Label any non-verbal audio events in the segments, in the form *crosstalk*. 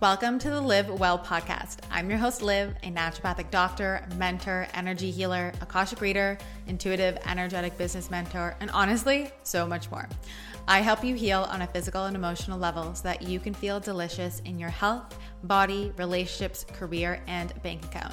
Welcome to the Liv Well podcast. I'm your host, Liv, a naturopathic doctor, mentor, energy healer, Akashic reader, intuitive, energetic business mentor, and honestly, so much more. I help you heal on a physical and emotional level so that you can feel delicious in your health, body, relationships, career, and bank account.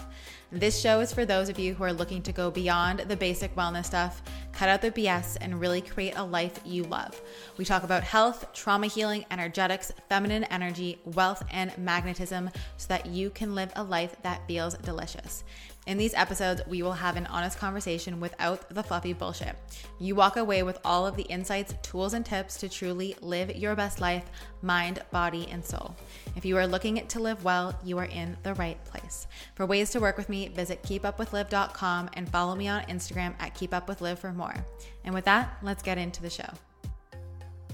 This show is for those of you who are looking to go beyond the basic wellness stuff, cut out the BS, and really create a life you love. We talk about health, trauma healing, energetics, feminine energy, wealth, and magnetism so that you can live a life that feels delicious. In these episodes, we will have an honest conversation without the fluffy bullshit. You walk away with all of the insights, tools, and tips to truly live your best life, mind, body, and soul. If you are looking to live well, you are in the right place. For ways to work with me, visit keepupwithliv.com and follow me on Instagram at keepupwithliv for more. And with that, let's get into the show.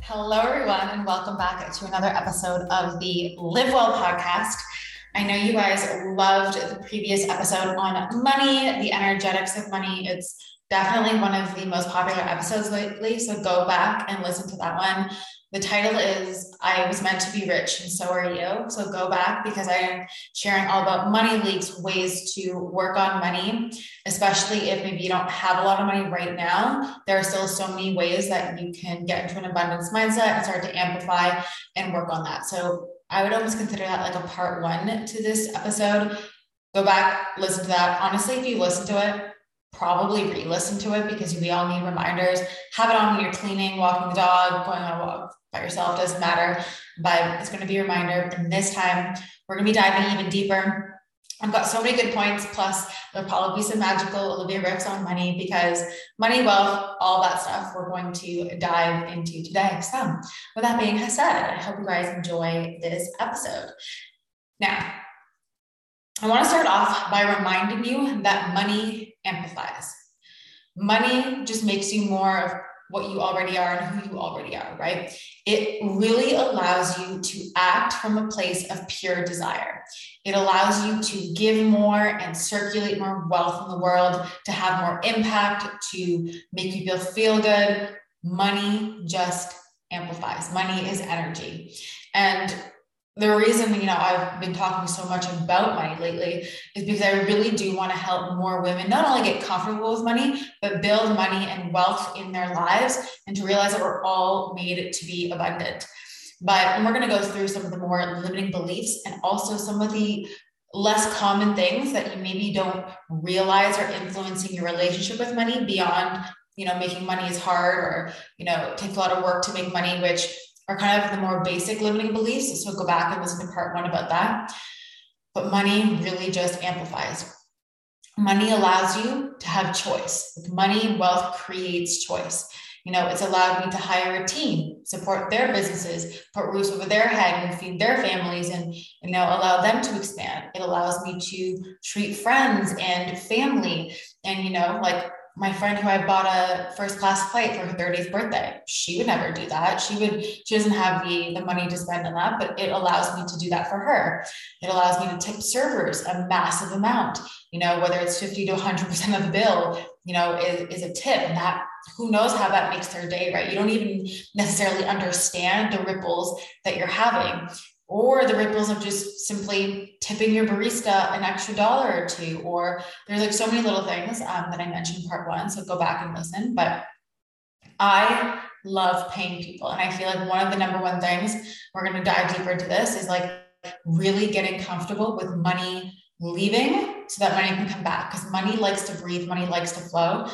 Hello, everyone, and welcome back to another episode of the Liv Well podcast. I know you guys loved the previous episode on money, the energetics of money. It's definitely one of the most popular episodes lately. So go back and listen to that one. The title is I Was Meant to Be Rich, and so are you. So go back because I am sharing all about money leaks, ways to work on money, especially if maybe you don't have a lot of money right now. There are still so many ways that you can get into an abundance mindset and start to amplify and work on that. So I would almost consider that like a part one to this episode. Go back, listen to that. Honestly, if you listen to it, probably re listen to it because we all need reminders. Have it on when you're cleaning, walking the dog, going on a walk by yourself, doesn't matter. But it's going to be a reminder. And this time, we're going to be diving even deeper I've got so many good points. Plus, there'll probably be some magical Olivia riffs on money because money, wealth, all that stuff we're going to dive into today. So, with that being said, I hope you guys enjoy this episode. Now, I want to start off by reminding you that money amplifies. Money just makes you more of what you already are and who you already are, right? It really allows you to act from a place of pure desire. It allows you to give more and circulate more wealth in the world, to have more impact, to make you feel feel good. Money just amplifies. Money is energy. And the reason you know I've been talking so much about money lately is because I really do want to help more women not only get comfortable with money but build money and wealth in their lives and to realize that we're all made to be abundant. But and we're going to go through some of the more limiting beliefs and also some of the less common things that you maybe don't realize are influencing your relationship with money beyond you know making money is hard or you know takes a lot of work to make money which are kind of the more basic limiting beliefs. So go back and listen to part one about that. But money really just amplifies. Money allows you to have choice. Money, wealth creates choice. You know, it's allowed me to hire a team, support their businesses, put roofs over their head and feed their families and, you know, allow them to expand. It allows me to treat friends and family and, you know, like my friend who I bought a first class flight for her 30th birthday. She would never do that. She would, she doesn't have the, the money to spend on that, but it allows me to do that for her. It allows me to tip servers a massive amount, you know, whether it's 50 to 100% of the bill, you know, is, is a tip. And that who knows how that makes their day, right? You don't even necessarily understand the ripples that you're having or the ripples of just simply tipping your barista an extra dollar or two or there's like so many little things um, that i mentioned part one so go back and listen. But i love paying people and i feel like one of the number one things we're going to dive deeper into this is like really getting comfortable with money leaving so that money can come back because money likes to breathe money likes to flow.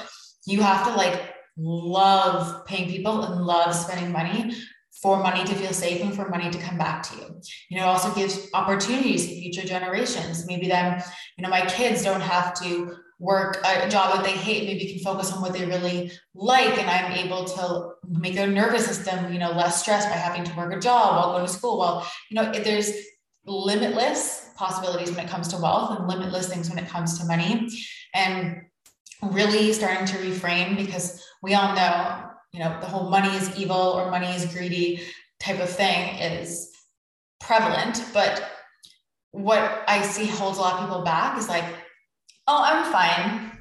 You have to like love paying people and love spending money for money to feel safe and for money to come back to you. You know, it also gives opportunities to future generations. Maybe then, you know, my kids don't have to work a job that they hate, maybe can focus on what they really like. And I'm able to make their nervous system, you know, less stressed by having to work a job while going to school. Well, you know, there's limitless possibilities when it comes to wealth and limitless things when it comes to money. And really starting to reframe because we all know you know, the whole money is evil or money is greedy type of thing is prevalent. But what I see holds a lot of people back is like, oh, I'm fine.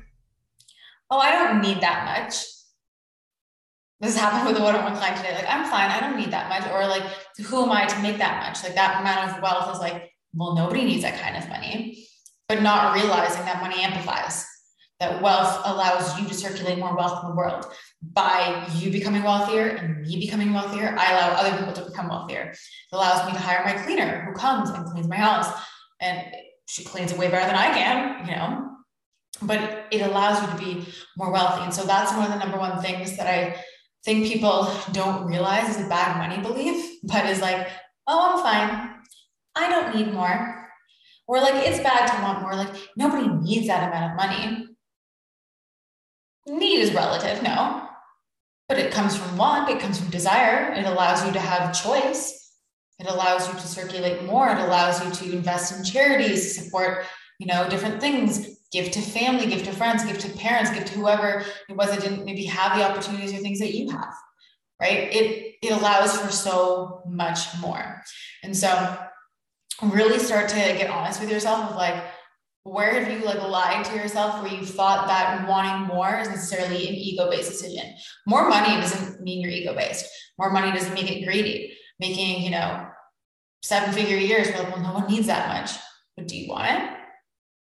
Oh, I don't need that much. this happened with a one-on-one client today. Like, I'm fine. I don't need that much. Or like, who am I to make that much? Like that amount of wealth is like, well, nobody needs that kind of money, but not realizing that money amplifies. That wealth allows you to circulate more wealth in the world by you becoming wealthier and me becoming wealthier. I allow other people to become wealthier. It allows me to hire my cleaner who comes and cleans my house, and she cleans it way better than I can, you know. But it allows you to be more wealthy, and so that's one of the number one things that I think people don't realize is a bad money belief, *laughs* but is like, oh, I'm fine. I don't need more. Or like, it's bad to want more. Like, nobody needs that amount of money. Need is relative, no. But it comes from want, it comes from desire. It allows you to have choice. It allows you to circulate more. It allows you to invest in charities, support, you know, different things, give to family, give to friends, give to parents, give to whoever it was that didn't maybe have the opportunities or things that you have. Right. It it allows for so much more. And so really start to get honest with yourself of like, where have you like lied to yourself where you thought that wanting more is necessarily an ego-based decision? More money doesn't mean you're ego-based. More money doesn't make it greedy. Making you know seven figure years like well no one needs that much. But do you want it?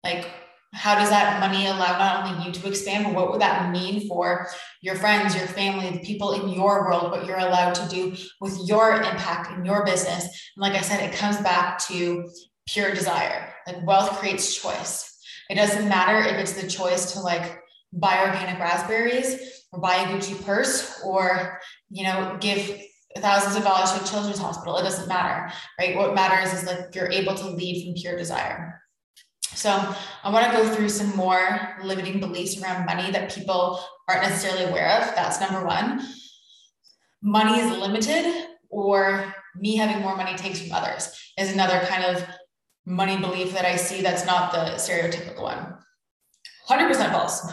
Like how does that money allow not only you to expand, but what would that mean for your friends, your family, the people in your world, what you're allowed to do with your impact in your business? And like I said, it comes back to pure desire. Like wealth creates choice. It doesn't matter if it's the choice to like buy organic raspberries or buy a Gucci purse or, you know, give thousands of dollars to a children's hospital. It doesn't matter, right? What matters is like you're able to lead from pure desire. So I want to go through some more limiting beliefs around money that people aren't necessarily aware of. That's number one. Money is limited, or me having more money takes from others is another kind of money belief that I see that's not the stereotypical one. 100% false.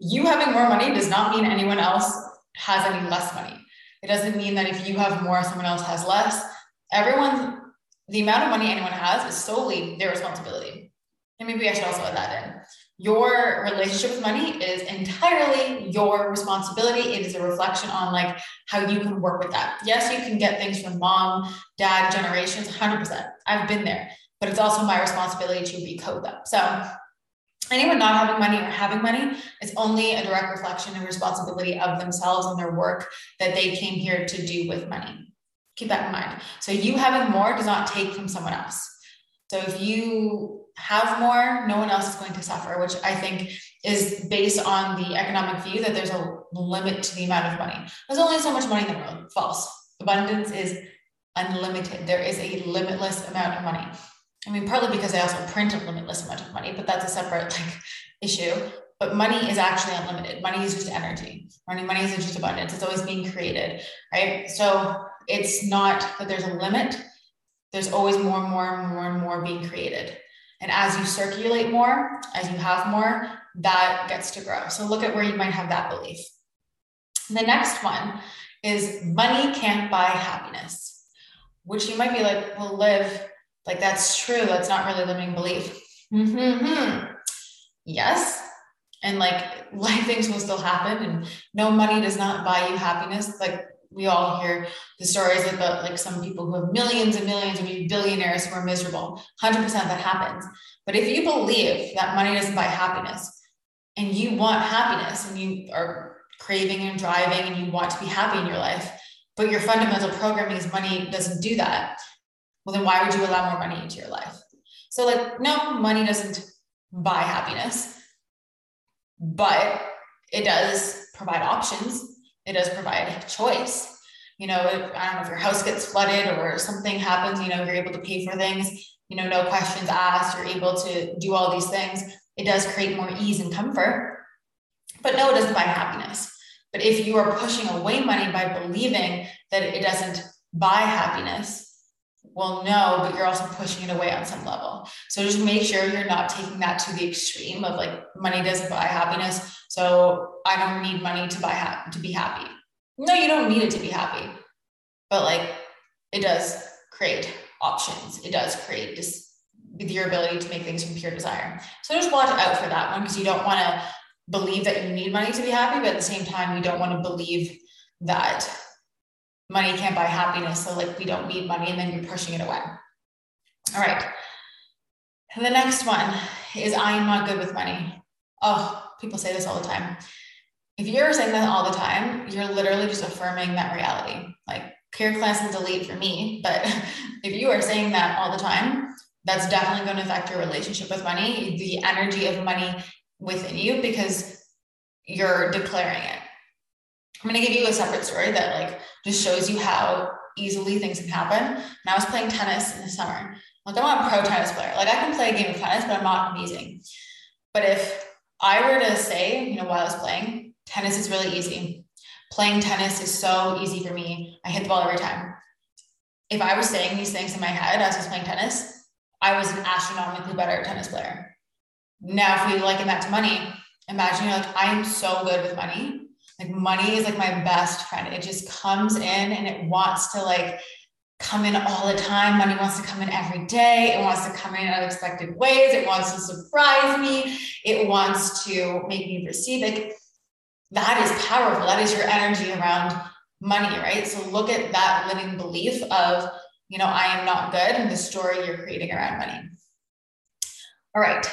You having more money does not mean anyone else has any less money. It doesn't mean that if you have more, someone else has less. Everyone, the amount of money anyone has is solely their responsibility and maybe I should also add that in. Your relationship with money is entirely your responsibility. It is a reflection on like how you can work with that. Yes, you can get things from mom, dad, generations, 100%. I've been there, but it's also my responsibility to recode them. So anyone not having money or having money is only a direct reflection and responsibility of themselves and their work that they came here to do with money. Keep that in mind. So you having more does not take from someone else. So if you have more, no one else is going to suffer, which I think is based on the economic view that there's a limit to the amount of money. There's only so much money in the world. False. Abundance is unlimited. There is a limitless amount of money. I mean, partly because I also print a limitless amount of money, but that's a separate *laughs* like issue. But money is actually unlimited. Money is just energy. Money, money is just abundance. It's always being created, right? So it's not that there's a limit there's always more and more and more and more being created. And as you circulate more, as you have more, that gets to grow. So look at where you might have that belief. The next one is money can't buy happiness, which you might be like, well, Liv, like that's true. That's not really limiting belief. Mm-hmm. Yes. And like *laughs* life things will still happen and no money does not buy you happiness. Like we all hear the stories about like some people who have millions and millions of billionaires who are miserable 100% that happens but if you believe that money doesn't buy happiness and you want happiness and you are craving and driving and you want to be happy in your life but your fundamental programming is money doesn't do that well then why would you allow more money into your life so like no money doesn't buy happiness but it does provide options it does provide choice. You know, I don't know if your house gets flooded or something happens, you know, you're able to pay for things, you know, no questions asked, you're able to do all these things. It does create more ease and comfort. But no, it doesn't buy happiness. But if you are pushing away money by believing that it doesn't buy happiness, well, no, but you're also pushing it away on some level. So just make sure you're not taking that to the extreme of like money doesn't buy happiness. So I don't need money to buy ha- to be happy. No, you don't need it to be happy, but like it does create options. It does create just your ability to make things from pure desire. So just watch out for that one because you don't want to believe that you need money to be happy, but at the same time, you don't want to believe that money can't buy happiness. So, like, we don't need money, and then you're pushing it away. All right. And the next one is I'm not good with money. Oh, people say this all the time. If you're saying that all the time, you're literally just affirming that reality. Like, clear, class, and delete for me. But *laughs* if you are saying that all the time, that's definitely going to affect your relationship with money, the energy of money within you, because you're declaring it. I'm going to give you a separate story that like just shows you how easily things can happen. And I was playing tennis in the summer. Like I'm not a pro tennis player. Like I can play a game of tennis, but I'm not amazing. But if I were to say, you know, while I was playing, tennis is really easy. Playing tennis is so easy for me. I hit the ball every time. If I was saying these things in my head as I was playing tennis, I was an astronomically better tennis player. Now, if we liken that to money, imagine you're like, I am so good with money. Like money is like my best friend. It just comes in and it wants to like come in all the time. Money wants to come in every day. It wants to come in unexpected ways. It wants to surprise me. It wants to make me receive. Like that is powerful. That is your energy around money, right? So look at that living belief of you know, I am not good and the story you're creating around money. All right.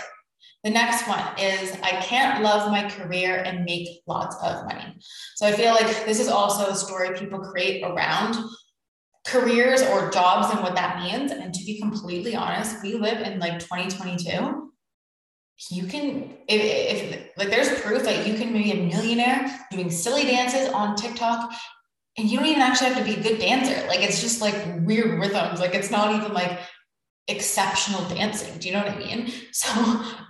The next one is I can't love my career and make lots of money. So I feel like this is also a story people create around careers or jobs and what that means. And to be completely honest, we live in like 2022. You can, if, if like there's proof that you can be a millionaire doing silly dances on TikTok and you don't even actually have to be a good dancer. Like it's just like weird rhythms. Like it's not even like exceptional dancing. Do you know what I mean? *laughs* So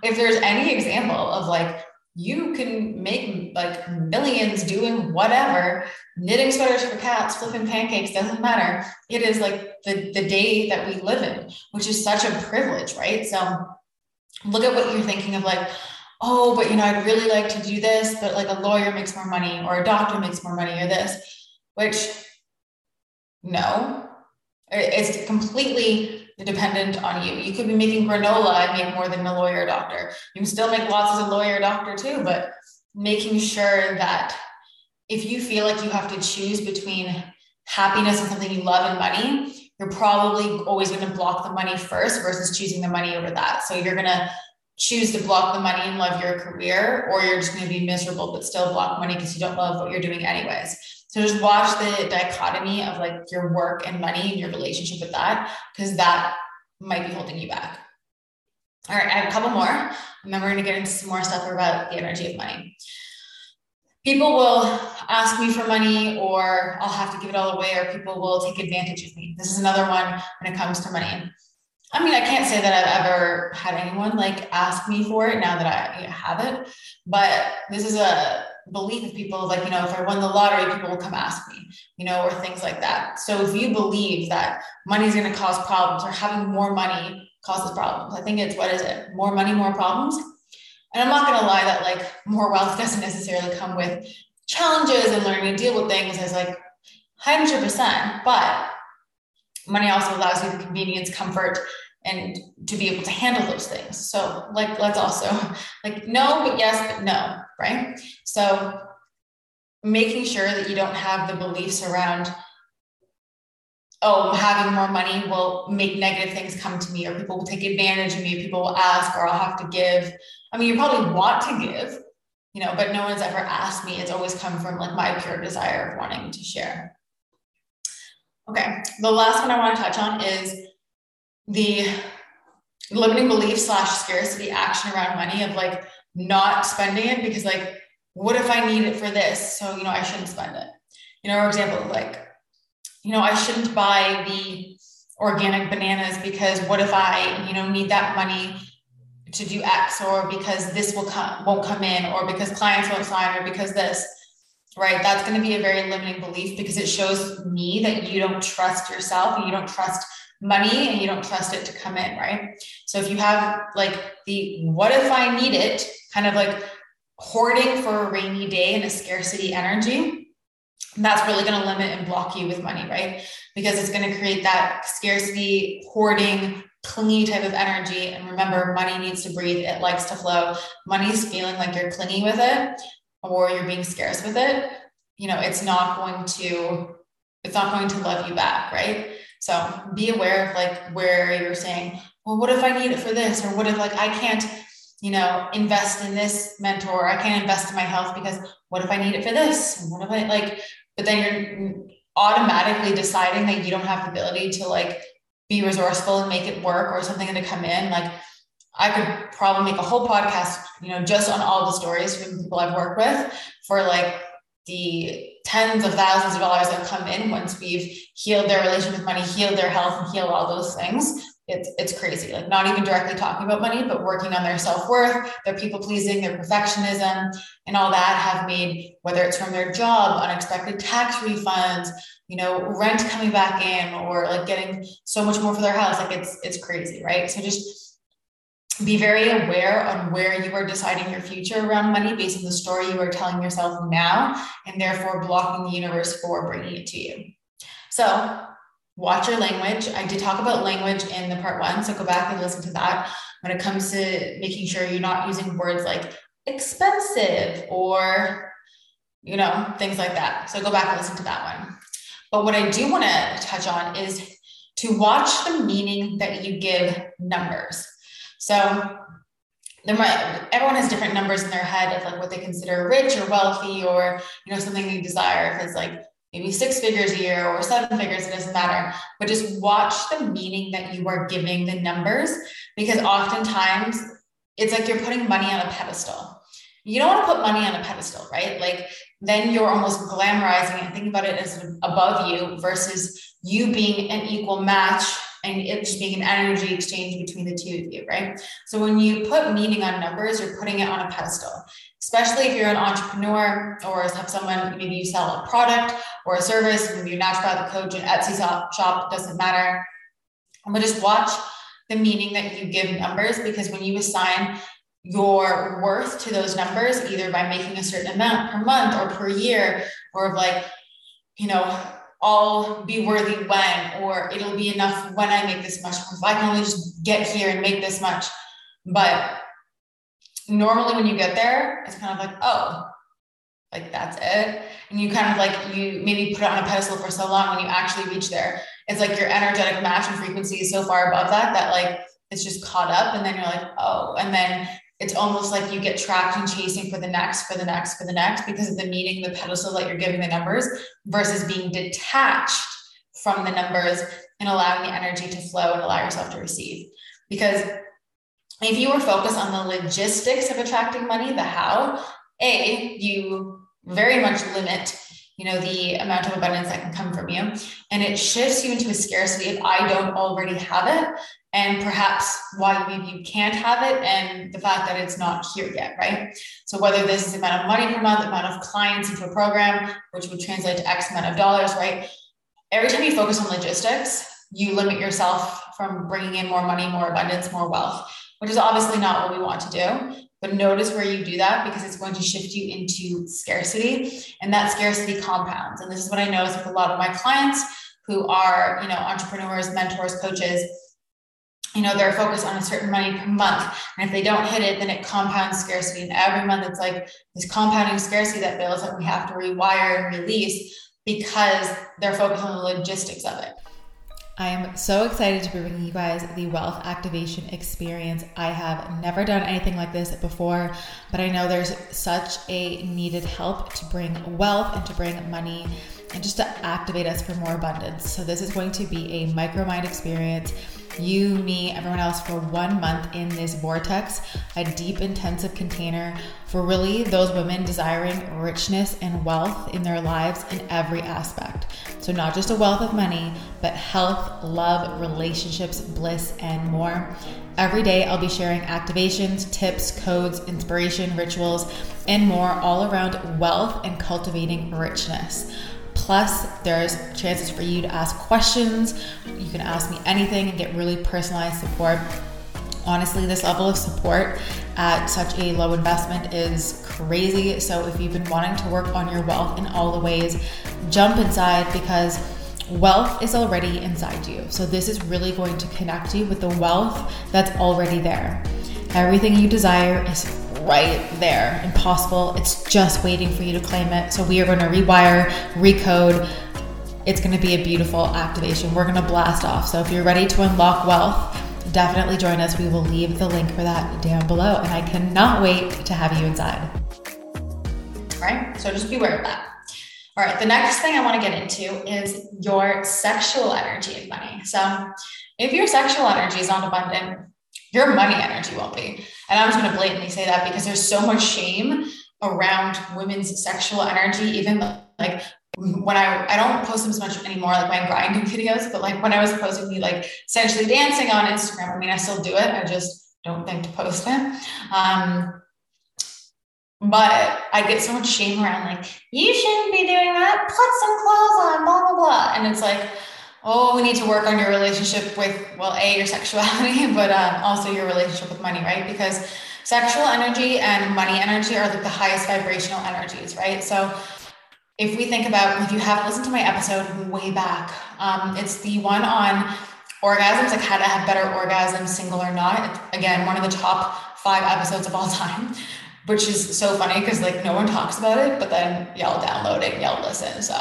if there's any example of like you can make like millions doing whatever, knitting sweaters for cats, flipping pancakes, doesn't matter. It is like the, the day that we live in, which is such a privilege, right? So look at what you're thinking of like, oh, but you know, I'd really like to do this, but like a lawyer makes more money or a doctor makes more money or this which no, it's completely dependent on you. You could be making granola and make more than a lawyer doctor. You can still make lots as a lawyer doctor too, but making sure that if you feel like you have to choose between happiness and something you love and money, you're probably always going to block the money first versus choosing the money over that. So you're going to choose to block the money and love your career, or you're just going to be miserable but still block money because you don't love what you're doing anyways. So just watch the dichotomy of like your work and money and your relationship with that, because that might be holding you back. All right, I have a couple more, and then we're going to get into some more stuff about the energy of money. People will ask me for money, or I'll have to give it all away, or people will take advantage of me. This is another one when it comes to money. I mean, I can't say that I've ever had anyone like ask me for it now that I have it, but this is a belief of people like, you know, if I won the lottery, people will come ask me, you know, or things like that. So if you believe that money is going to cause problems or having more money causes problems, I think it's what is it? More money, more problems. And I'm not going to lie that like more wealth *laughs* doesn't necessarily come with challenges and learning to deal with things as like 100%. But money also allows you the convenience, comfort, and to be able to handle those things. So like let's also like no, but yes, but no, right? So making sure that you don't have the beliefs around oh, having more money will make negative things come to me, or people will take advantage of me, people will ask, or I'll have to give. I mean, you probably want to give, you know, but no one's ever asked me. It's always come from like my pure desire of wanting to share. Okay, the last one I want to touch on is the limiting belief slash scarcity action around money of like not spending it because like what if i need it for this? So you know i shouldn't spend it. You know for example like you know i shouldn't buy the organic bananas because what if i you know need that money to do x or because this will come won't come in or because clients won't sign or because this right? That's going to be a very limiting belief because it shows me that you don't trust yourself and you don't trust money and you don't trust it to come in, right? So if you have like the what if I need it kind of like hoarding for a rainy day and a scarcity energy, that's really going to limit and block you with money, right? Because it's going to create that scarcity, hoarding, clingy type of energy. And remember, money needs to breathe, it likes to flow. Money's feeling like you're clingy with it or you're being scarce with it you know, it's not going to, it's not going to love you back, right? So be aware of like where you're saying, well, what if I need it for this? Or what if like I can't, you know, invest in this mentor? I can't invest in my health because what if I need it for this? What if I like, but then you're automatically deciding that you don't have the ability to like be resourceful and make it work or something to come in. Like I could probably make a whole podcast, you know, just on all the stories from people I've worked with for like the tens of thousands of dollars that come in once we've healed their relationship with money, healed their health, and healed all those things. It's it's crazy. Like not even directly talking about money, but working on their self-worth, their people pleasing, their perfectionism, and all that have made, whether it's from their job, unexpected tax refunds, you know, rent coming back in, or like getting so much more for their house. Like it's it's crazy, right? So just be very aware on where you are deciding your future around money based on the story you are telling yourself now, and therefore blocking the universe for bringing it to you. So, watch your language. I did talk about language in the part one, so go back and listen to that. When it comes to making sure you're not using words like expensive or, you know, things like that. So, go back and listen to that one. But what I do want to touch on is to watch the meaning that you give numbers. So there might everyone has different numbers in their head of like what they consider rich or wealthy or you know something they desire. If it's like maybe six figures a year or seven figures it doesn't matter. But just watch the meaning that you are giving the numbers because oftentimes it's like you're putting money on a pedestal. You don't want to put money on a pedestal right? Like then you're almost glamorizing it and thinking about it as above you versus you being an equal match and it just being an energy exchange between the two of you, right? So when you put meaning on numbers, you're putting it on a pedestal, especially if you're an entrepreneur or have someone, maybe you sell a product or a service, maybe you're naturopathic coach, an Etsy shop, doesn't matter. But just watch the meaning that you give numbers because when you assign your worth to those numbers, either by making a certain amount per month or per year, or of like, you know, I'll be worthy when, or it'll be enough when I make this much. If I can only just get here and make this much. But normally when you get there, it's kind of like, oh, like that's it. And you kind of like you maybe put it on a pedestal for so long when you actually reach there. It's like your energetic match and frequency is so far above that that like it's just caught up. And then you're like, oh, and then it's almost like you get trapped in chasing for the next, for the next, for the next because of the meaning, the pedestal that you're giving the numbers versus being detached from the numbers and allowing the energy to flow and allow yourself to receive. Because if you were focused on the logistics of attracting money, the how, A, you very much limit you know the amount of abundance that can come from you and it shifts you into a scarcity if i don't already have it and perhaps why maybe you can't have it and the fact that it's not here yet, right? So whether this is the amount of money per month, amount of clients into a program, which would translate to X amount of dollars, right? Every time you focus on logistics, you limit yourself from bringing in more money, more abundance, more wealth, which is obviously not what we want to do. But notice where you do that because it's going to shift you into scarcity, and that scarcity compounds. And this is what I notice with a lot of my clients who are, you know, entrepreneurs, mentors, coaches you know they're focused on a certain money per month and if they don't hit it then it compounds scarcity and every month it's like this compounding scarcity that builds that we have to rewire and release because they're focused on the logistics of it I am so excited to be bringing you guys the wealth activation experience. I have never done anything like this before, but I know there's such a needed help to bring wealth and to bring money and just to activate us for more abundance. So, this is going to be a micromind experience you, me, everyone else for one month in this vortex, a deep, intensive container for really those women desiring richness and wealth in their lives in every aspect. So, not just a wealth of money, but health, love, relationships, bliss, and more. Every day, I'll be sharing activations, tips, codes, inspiration, rituals, and more all around wealth and cultivating richness. Plus, there's chances for you to ask questions. You can ask me anything and get really personalized support. Honestly, this level of support at such a low investment is crazy. So, if you've been wanting to work on your wealth in all the ways, jump inside because wealth is already inside you. So, this is really going to connect you with the wealth that's already there. Everything you desire is right there. Impossible. It's just waiting for you to claim it. So we are going to rewire, recode. It's going to be a beautiful activation. We're going to blast off. So if you're ready to unlock wealth, definitely join us. We will leave the link for that down below. And I cannot wait to have you inside. All right. So just be aware of that. All right. The next thing I want to get into is your sexual energy and money. So if your sexual energy is not abundant, your money energy won't be. And I'm just going to blatantly say that because there's so much shame around women's sexual energy, even like when I I don't post them as much anymore, like my grinding videos, but like when I was posting me like essentially dancing on Instagram, I mean I still do it. I just don't think to post it. Um, but I get so much shame around like you shouldn't be doing that. Put some clothes on, blah blah blah, and it's like oh, we need to work on your relationship with, well, A, your sexuality, *laughs* but um, also your relationship with money, right? Because sexual energy and money energy are like the highest vibrational energies, right? So if we think about, if you haven't listened to my episode way back, um, it's the one on orgasms, like how to have better orgasms, single or not. It's, again, one of the top five episodes of all *laughs* time, which is so funny because like no one talks about it, but then y'all download it, y'all listen. So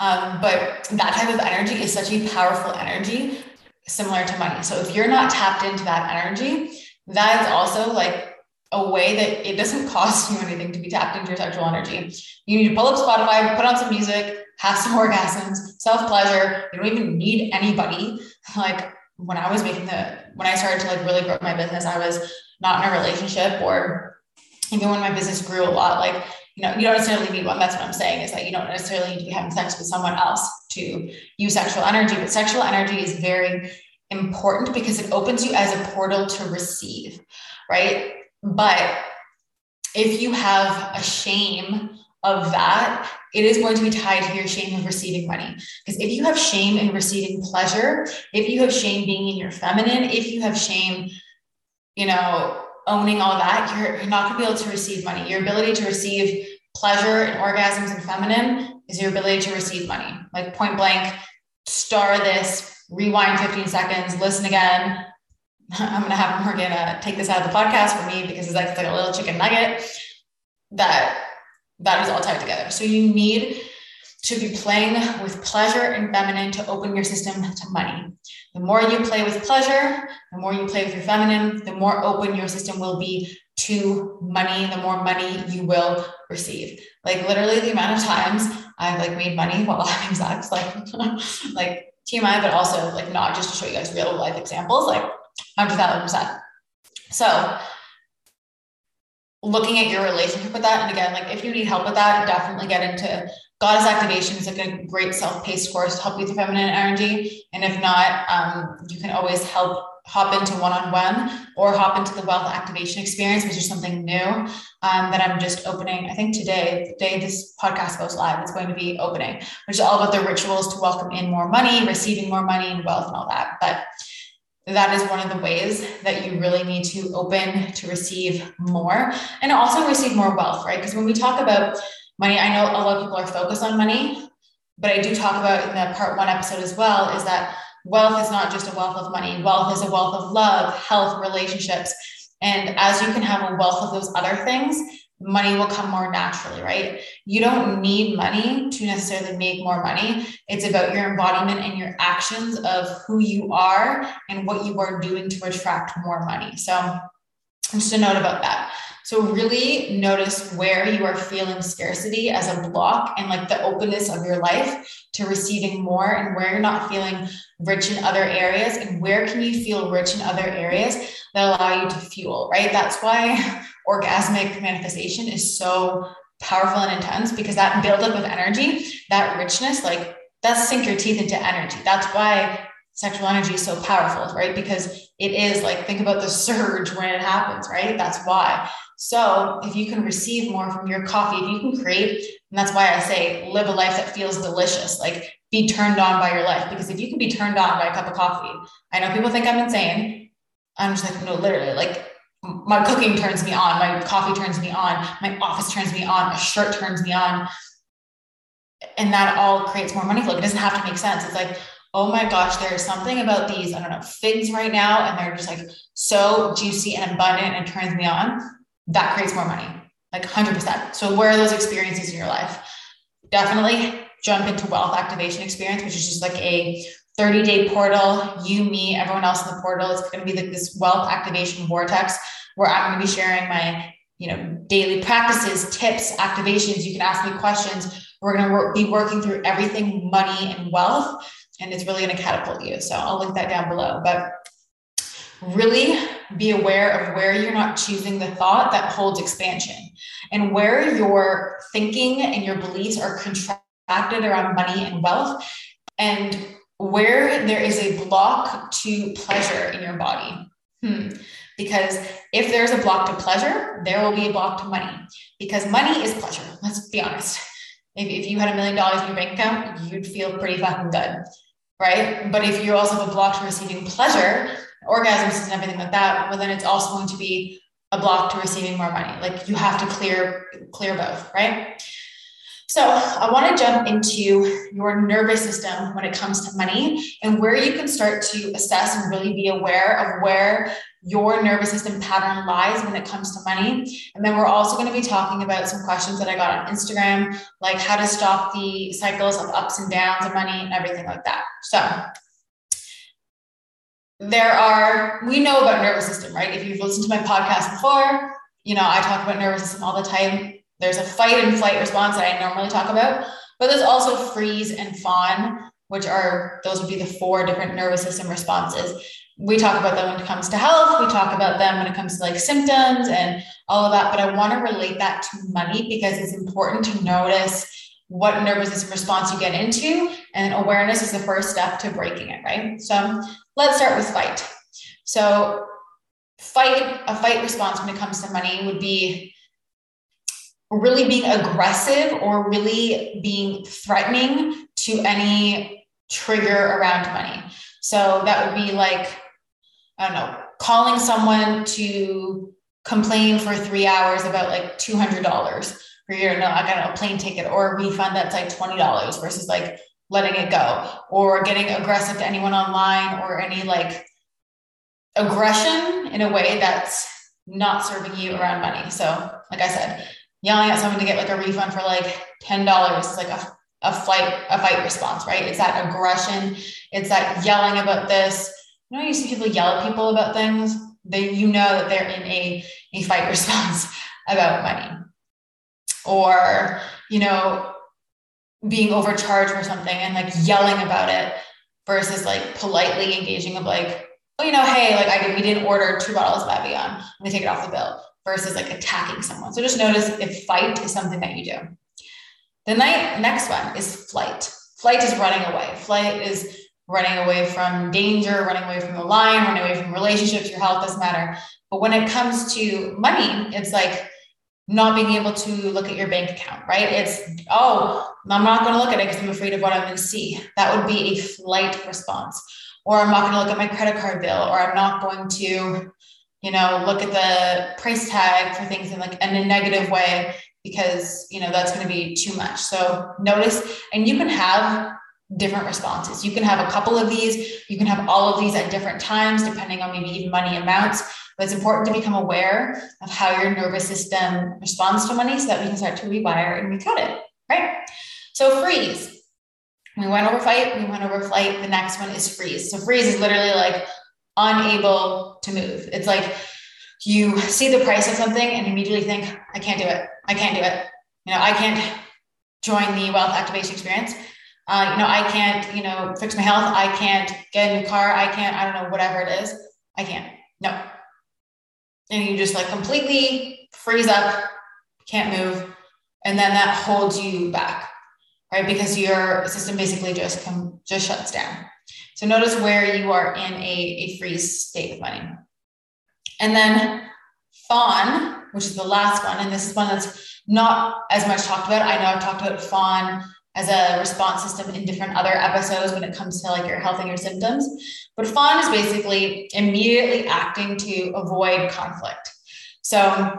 um, but that type of energy is such a powerful energy, similar to money. So if you're not tapped into that energy, that is also like a way that it doesn't *laughs* cost you anything to be tapped into your sexual energy. You need to pull up Spotify, put on some music, have some *laughs* orgasms, self pleasure. You don't even need anybody. *laughs* Like when I was making the, when I started to like really grow my business, I was not in a relationship or even when my business grew a lot, like you know, you don't necessarily need one. That's what I'm saying is that you don't necessarily need to be having sex with someone else to use sexual energy, but sexual energy is very important because it opens you as a portal to receive, right? But if you have a shame of that, it is going to be tied to your shame of receiving money. Because if you have shame in receiving pleasure, if you have shame being in your feminine, if you have shame, you know, owning all that, you're, you're not going to be able to receive money. Your ability to receive pleasure and orgasms and feminine is your ability to receive money. Like point blank, star this, rewind 15 seconds, listen again. *laughs* I'm going to have Morgan uh, take this out of the podcast for me because it's like, it's like a little chicken nugget that that is all tied together. So you need to be playing with pleasure and feminine to open your system to money. The more you play with pleasure, the more you play with your feminine, the more open your system will be to money, the more money you will receive. Like literally the amount of times I've like made money while *laughs* having sex, like *laughs* like TMI, but also like not just to show you guys real life examples, like hundred thousand percent. So looking at your relationship with that, and again, like if you need help with that, definitely get into Goddess Activation is like a great self-paced course to help you with feminine energy. And if not, um, you can always help hop into one-on-one or hop into the wealth activation experience, which is something new um, that I'm just opening. I think today, the day this podcast goes live, it's going to be opening, which is all about the rituals to welcome in more money, receiving more money and wealth and all that. But that is one of the ways that you really need to open to receive more and also receive more wealth, right? Because when we talk about money. I know a lot of people are focused on money, but I do talk about in the part one episode as well is that wealth is not just a wealth of money. Wealth is a wealth of love, health, relationships. And as you can have a wealth of those other things, money will come more naturally, right? You don't need money to necessarily make more money. It's about your embodiment and your actions of who you are and what you are doing to attract more money. So, just a note about that. So really notice where you are feeling scarcity as a block and like the openness of your life to receiving more and where you're not feeling rich in other areas and where can you feel rich in other areas that allow you to fuel, right? That's why orgasmic manifestation is so powerful and intense because that buildup of energy, that richness, like that's sink your teeth into energy. That's why sexual energy is so powerful, right? Because it is like, think about the surge when it happens, right? That's why. So if you can receive more from your coffee, if you can create, and that's why I say live a life that feels delicious, like be turned on by your life. Because if you can be turned on by a cup of coffee, I know people think I'm insane. I'm just like, no, literally, like my cooking turns me on, my coffee turns me on, my office turns me on, a shirt turns me on. And that all creates more money flow. It doesn't have to make sense. It's like, oh my gosh, there's something about these, I don't know, figs right now, and they're just like so juicy and abundant and turns me on that creates more money, like 100%. So, where are those experiences in your life? Definitely jump into wealth activation experience, which is just like a 30 day portal. You, me, everyone else in the portal. It's going to be like this wealth activation vortex where I'm going to be sharing my you know daily practices tips activations you can ask me questions we're going to be working through everything money and wealth and it's really going to catapult you. So i'll link that down below. But really be aware of where you're not choosing the thought that holds expansion and where your thinking and your beliefs are contracted around money and wealth and where there is a block to pleasure in your body. Hmm. because if there's a block to pleasure there will be a block to money. Because money is pleasure let's be honest if, if you had a million dollars in your bank account you'd feel pretty fucking good right but if you also have a block to receiving pleasure orgasms and everything like that, well, then it's also going to be a block to receiving more money. Like you have to clear clear both, right? So I want to jump into your nervous system when it comes to money and where you can start to assess and really be aware of where your nervous system pattern lies when it comes to money. And then we're also going to be talking about some questions that I got on Instagram, like how to stop the cycles of ups and downs of money and everything like that. So there are we know about nervous system right if you've listened to my podcast before you know i talk about nervous system all the time there's a fight and flight response that i normally talk about but there's also freeze and fawn which are those would be the four different nervous system responses we talk about them when it comes to health we talk about them when it comes to like symptoms and all of that but i want to relate that to money because it's important to notice what nervous system response you get into and awareness is the first step to breaking it right so Let's start with fight. So, fight, a fight response when it comes to money would be really being aggressive or really being threatening to any trigger around money. So, that would be like, I don't know, calling someone to complain for three hours about like $200 for your, no, I got a plane ticket or a refund that's like $20 versus like letting it go or getting aggressive to anyone online or any like aggression in a way that's not serving you around money. So, like I said, yelling at someone to get like a refund for like $10 is like a, a fight, a fight response, right? It's that aggression. It's that yelling about this. You know, you see people yell at people about things. They, you know that they're in a, a fight *laughs* response about money. Or, you know, being overcharged for something and like yelling about it versus like politely engaging of like, oh, you know, hey, like I did, we didn't order two bottles of Evian. Let me take it off the bill versus like attacking someone. So just notice if fight is something that you do. The night, next one is flight. Flight is running away. Flight is running away from danger, running away from the line, running away from relationships, your health doesn't matter. But when it comes to money, it's like not being able to look at your bank account, right? It's, oh, I'm not going to look at it because I'm afraid of what I'm going to see. That would be a flight response. Or I'm not going to look at my credit card bill, or I'm not going to, you know, look at the price tag for things in like in a negative way because, you know, that's going to be too much. So notice, and you can have different responses. You can have a couple of these, you can have all of these at different times, depending on maybe even money amounts. But it's important to become aware of how your nervous system responds to money so that we can start to rewire and recut it, right? So freeze. We went over fight, we went over flight. The next one is freeze. So freeze is literally like unable to move. It's like you see the price of something and immediately think, I can't do it. I can't do it. You know, I can't join the wealth activation experience. Uh, you know, I can't, you know, fix my health. I can't get a new car. I can't, I don't know, whatever it is. I can't. No, and you just like completely freeze up, can't move, and then that holds you back, right? Because your system basically just come just shuts down. So notice where you are in a, a freeze state of money. And then fawn, which is the last one, and this is one that's not as much talked about. I know I've talked about fawn as a response system in different other episodes when it comes to like your health and your symptoms. But fawn is basically immediately acting to avoid conflict. So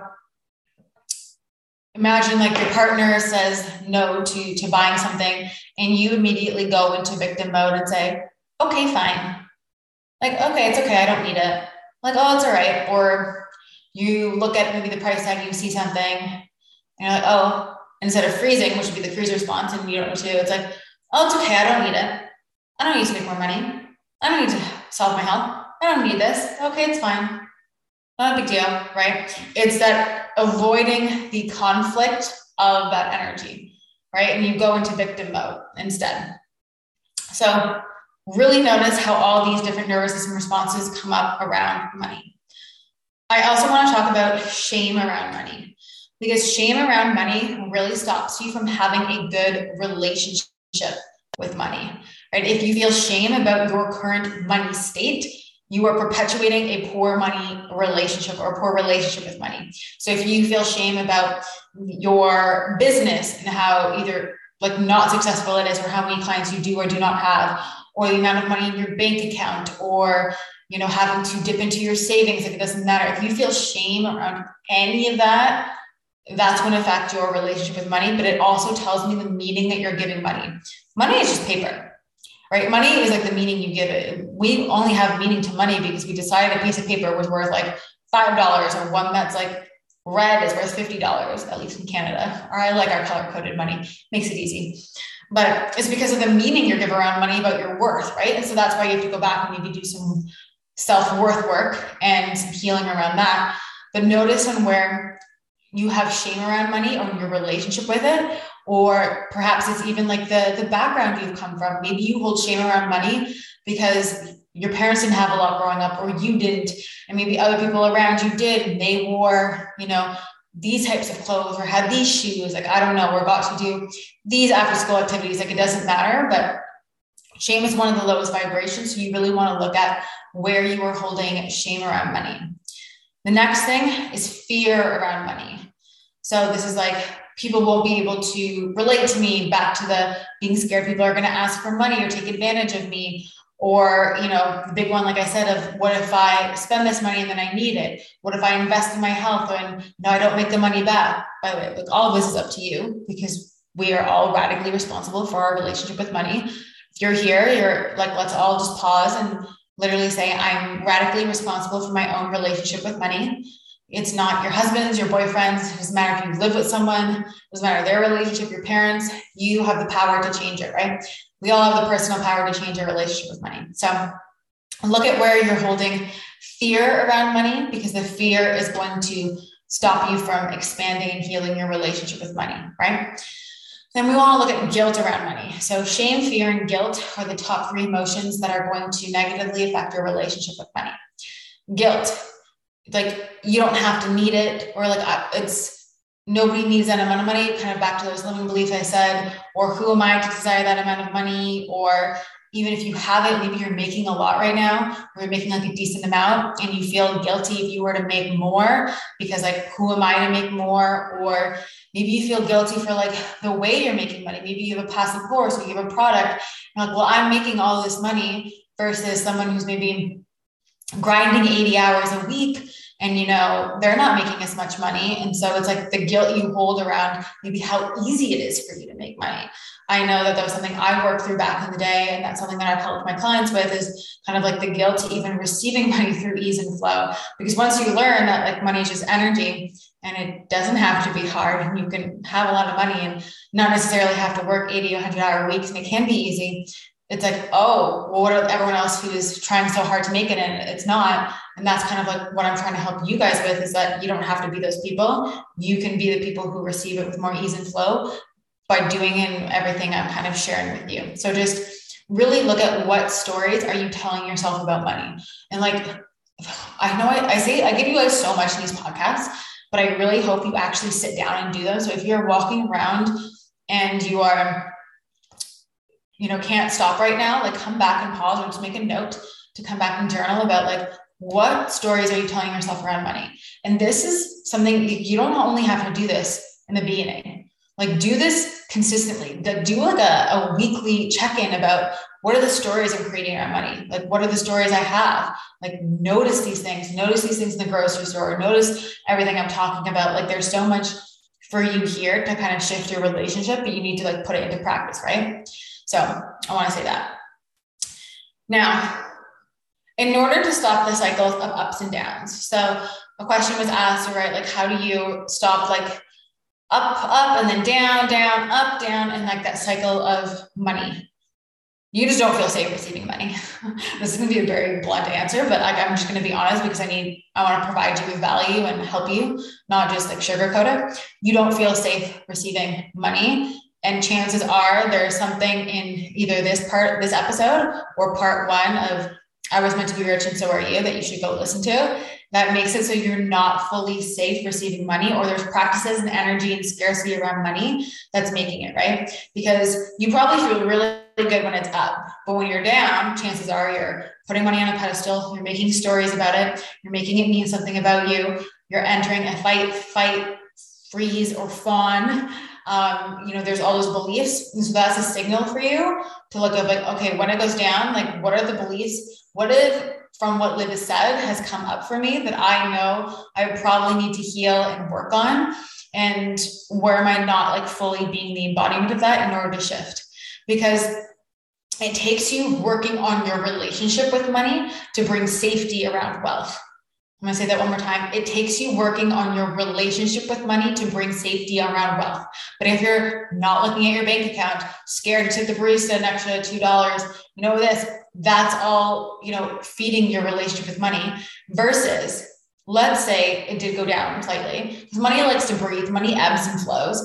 imagine like your partner says no to, to buying something and you immediately go into victim mode and say, okay, fine. Like, okay, it's okay. I don't need it. Like, oh, it's all right. Or you look at maybe the price tag, you see something, and you're like, oh, instead of freezing, which would be the freeze response, and you don't what to it's like, oh, it's okay, I don't need it. I don't need to make more money. I don't need to solve my health. I don't need this. Okay, it's fine. Not a big deal, right? It's that avoiding the conflict of that energy, right? And you go into victim mode instead. So, really notice how all these different nervous system responses come up around money. I also want to talk about shame around money because shame around money really stops you from having a good relationship with money, right? If you feel shame about your current money state, you are perpetuating a poor money relationship or poor relationship with money. So if you feel shame about your business and how either like not successful it is or how many clients you do or do not have or the amount of money in your bank account or you know having to dip into your savings like it doesn't matter if you feel shame around any of that that's going to affect your relationship with money but it also tells me the meaning that you're giving money money is just paper right? Money is like the meaning you give it. We only have meaning to money because we decided a piece of paper was worth like five dollars, or one that's like red is worth fifty dollars, at least in Canada. Or I like our color coded money; makes it easy. But it's because of the meaning you give around money about your worth, right? And so that's why you have to go back and maybe do some self worth work and some healing around that. But notice on where you have shame around money or your relationship with it, or perhaps it's even like the the background you've come from. Maybe you hold shame around money because your parents didn't have a lot growing up or you didn't and maybe other people around you did and they wore you know these types of clothes or had these shoes like i don't know we're about to do these after school activities like it doesn't matter but shame is one of the lowest vibrations so you really want to look at where you are holding shame around money. The next thing is fear around money so this is like people won't be able to relate to me back to the being scared people are going to ask for money or take advantage of me or you know the big one like i said of what if i spend this money and then i need it? What if i invest in my health and no i don't make the money back? By the way like all of this is up to you because we are all radically responsible for our relationship with money. If you're here you're like let's all just pause and literally say i'm radically responsible for my own relationship with money it's not your husband's, your boyfriend's. It doesn't matter if you live with someone, it doesn't matter their relationship, your parents. You have the power to change it, right? We all have the personal power to change our relationship with money. So look at where you're holding fear around money because the fear is going to stop you from expanding and healing your relationship with money, right? Then we want to look at guilt around money. So, shame, fear, and guilt are the top three emotions that are going to negatively affect your relationship with money. Guilt like you don't have to need it or like it's nobody needs that amount of money kind of back to those limiting beliefs i said or who am i to desire that amount of money or even if you have it maybe you're making a lot right now or you're making like a decent amount and you feel guilty if you were to make more because like who am i to make more? Or maybe you feel guilty for like the way you're making money. Maybe you have a passive course or you have a product. And like well i'm making all this money versus someone who's maybe grinding 80 hours a week and you know they're not making as much money. And so it's like the guilt you hold around maybe how easy it is for you to make money. I know that that was something i worked through back in the day and that's something that i've helped my clients with is kind of like the guilt to even receiving *laughs* money through ease and flow. Because once you learn that like money is just energy and it doesn't have to be hard and you can have a lot of money and not necessarily have to work 80 100 hour weeks and it can be easy it's like, oh, well, what are everyone else who is trying so hard to make it and it's not? And that's kind of like what I'm trying to help you guys with is that you don't have to be those people. You can be the people who receive it with more ease and flow by doing in everything I'm kind of sharing with you. So just really look at what stories are you telling yourself about money? And like, I know I, I say, I give you guys so much in these podcasts, but I really hope you actually sit down and do them. So if you're walking around and you are you know, can't stop right now, like come back and pause or just make a note to come back and journal about like what stories are you telling yourself around money? And this is something you don't only have to do this in the beginning. Like do this consistently. Do like a, a weekly check-in about what are the stories I'm creating around money? Like what are the stories I have? Like notice these things, notice these things in the grocery store, notice everything I'm talking about. Like there's so much for you here to kind of shift your relationship, but you need to like put it into practice, right? So I want to say that. Now, in order to stop the cycles of ups and downs, so a question was asked, right? Like, how do you stop like up, up, and then down, down, up, down, and like that cycle of money? You just don't feel safe receiving money. *laughs* this is to be a very blunt answer, but like I'm just going to be honest because I need, I want to provide you with value and help you, not just like sugarcoat it. You don't feel safe receiving money and chances are there's something in either this part, this episode, or part one of I was meant to be rich and so are you that you should go listen to. That makes it so you're not fully safe receiving money, or there's practices and energy and scarcity around money that's making it right. Because you probably feel really good when it's up, but when you're down, chances are you're putting money on a pedestal, you're making stories about it, you're making it mean something about you, you're entering a fight, fight, freeze, or fawn um, you know, there's all those beliefs. And so that's a signal for you to look at like, okay, when it goes down, like what are the beliefs? What if from what Liv has said has come up for me that I know I probably need to heal and work on? And where am I not like fully being the embodiment of that in order to shift? Because it takes you working on your relationship with money to bring safety around wealth. I'm going to say that one more time. It takes you working on your relationship with money to bring safety around wealth. But if you're not looking at your bank account, scared to tip the barista an extra $2, you know this, that's all, you know, feeding your relationship with money versus let's say it did go down slightly because money likes to breathe, money ebbs and flows.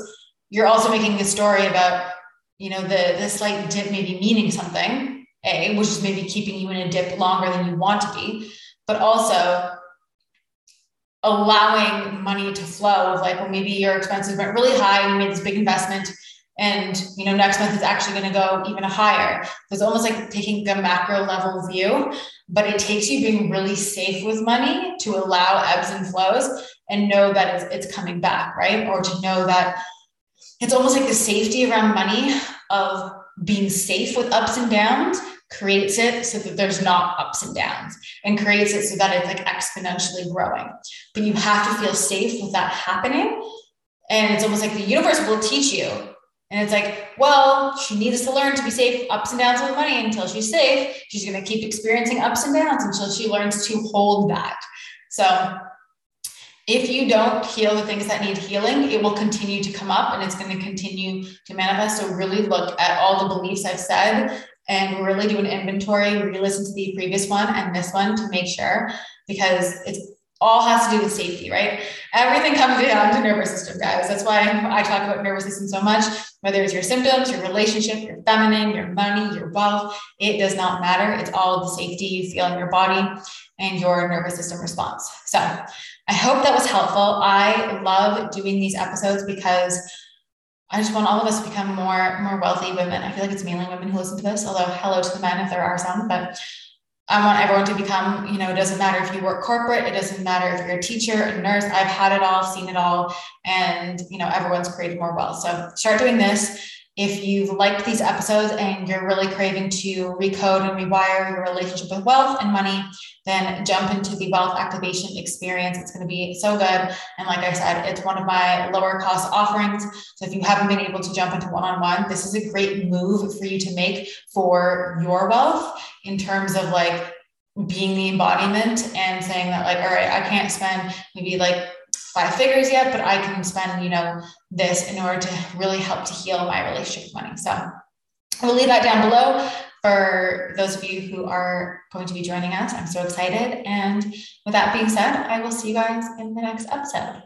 You're also making a story about, you know, the, the slight dip maybe meaning something, A, which is maybe keeping you in a dip longer than you want to be, but also allowing money to flow of like, well, maybe your expenses went really high and you made this big investment and you know next month is actually going to go even higher. It's almost like taking a macro level view but it takes you being really safe with money to allow ebbs and flows and know that it's, it's coming back right? Or to know that it's almost like the safety around money of being safe with ups and downs creates it so that there's not ups and downs and creates it so that it's like exponentially growing. But you have to feel safe with that happening. And it's almost like the universe will teach you. And it's like, well, she needs to learn to be safe ups and downs with money until she's safe. She's going to keep experiencing ups and downs until she learns to hold that. So if you don't heal the things that need healing, it will continue to come up and it's going to continue to manifest. So, really look at all the beliefs I've said and we really do an inventory, re-listen to the previous one and this one to make sure because it's all has to do with safety, right? Everything comes down to nervous system, guys. That's why I talk about nervous system so much. Whether it's your symptoms, your relationship, your feminine, your money, your wealth, it does not matter. It's all the safety you feel in your body and your nervous system response. So I hope that was helpful. I love doing these episodes because I just want all of us to become more more wealthy women. I feel like it's mainly women who listen to this, although hello to the men if there are some, but I want everyone to become, you know, it doesn't matter if you work corporate, it doesn't matter if you're a teacher, a nurse. I've had it all, seen it all, and you know, everyone's created more wealth. So start doing this. If you've liked these episodes and you're really craving to recode and rewire your relationship with wealth and money, then jump into the wealth activation experience. It's going to be so good. And like I said, it's one of my lower cost offerings. So if you haven't been able to jump into one on one, this is a great move for you to make for your wealth in terms of like being the embodiment and saying that, like, all right, I can't spend maybe like five figures yet, but I can spend, you know, this in order to really help to heal my relationship with money. So we'll leave that down below for those of you who are going to be joining us. I'm so excited. And with that being said, I will see you guys in the next episode.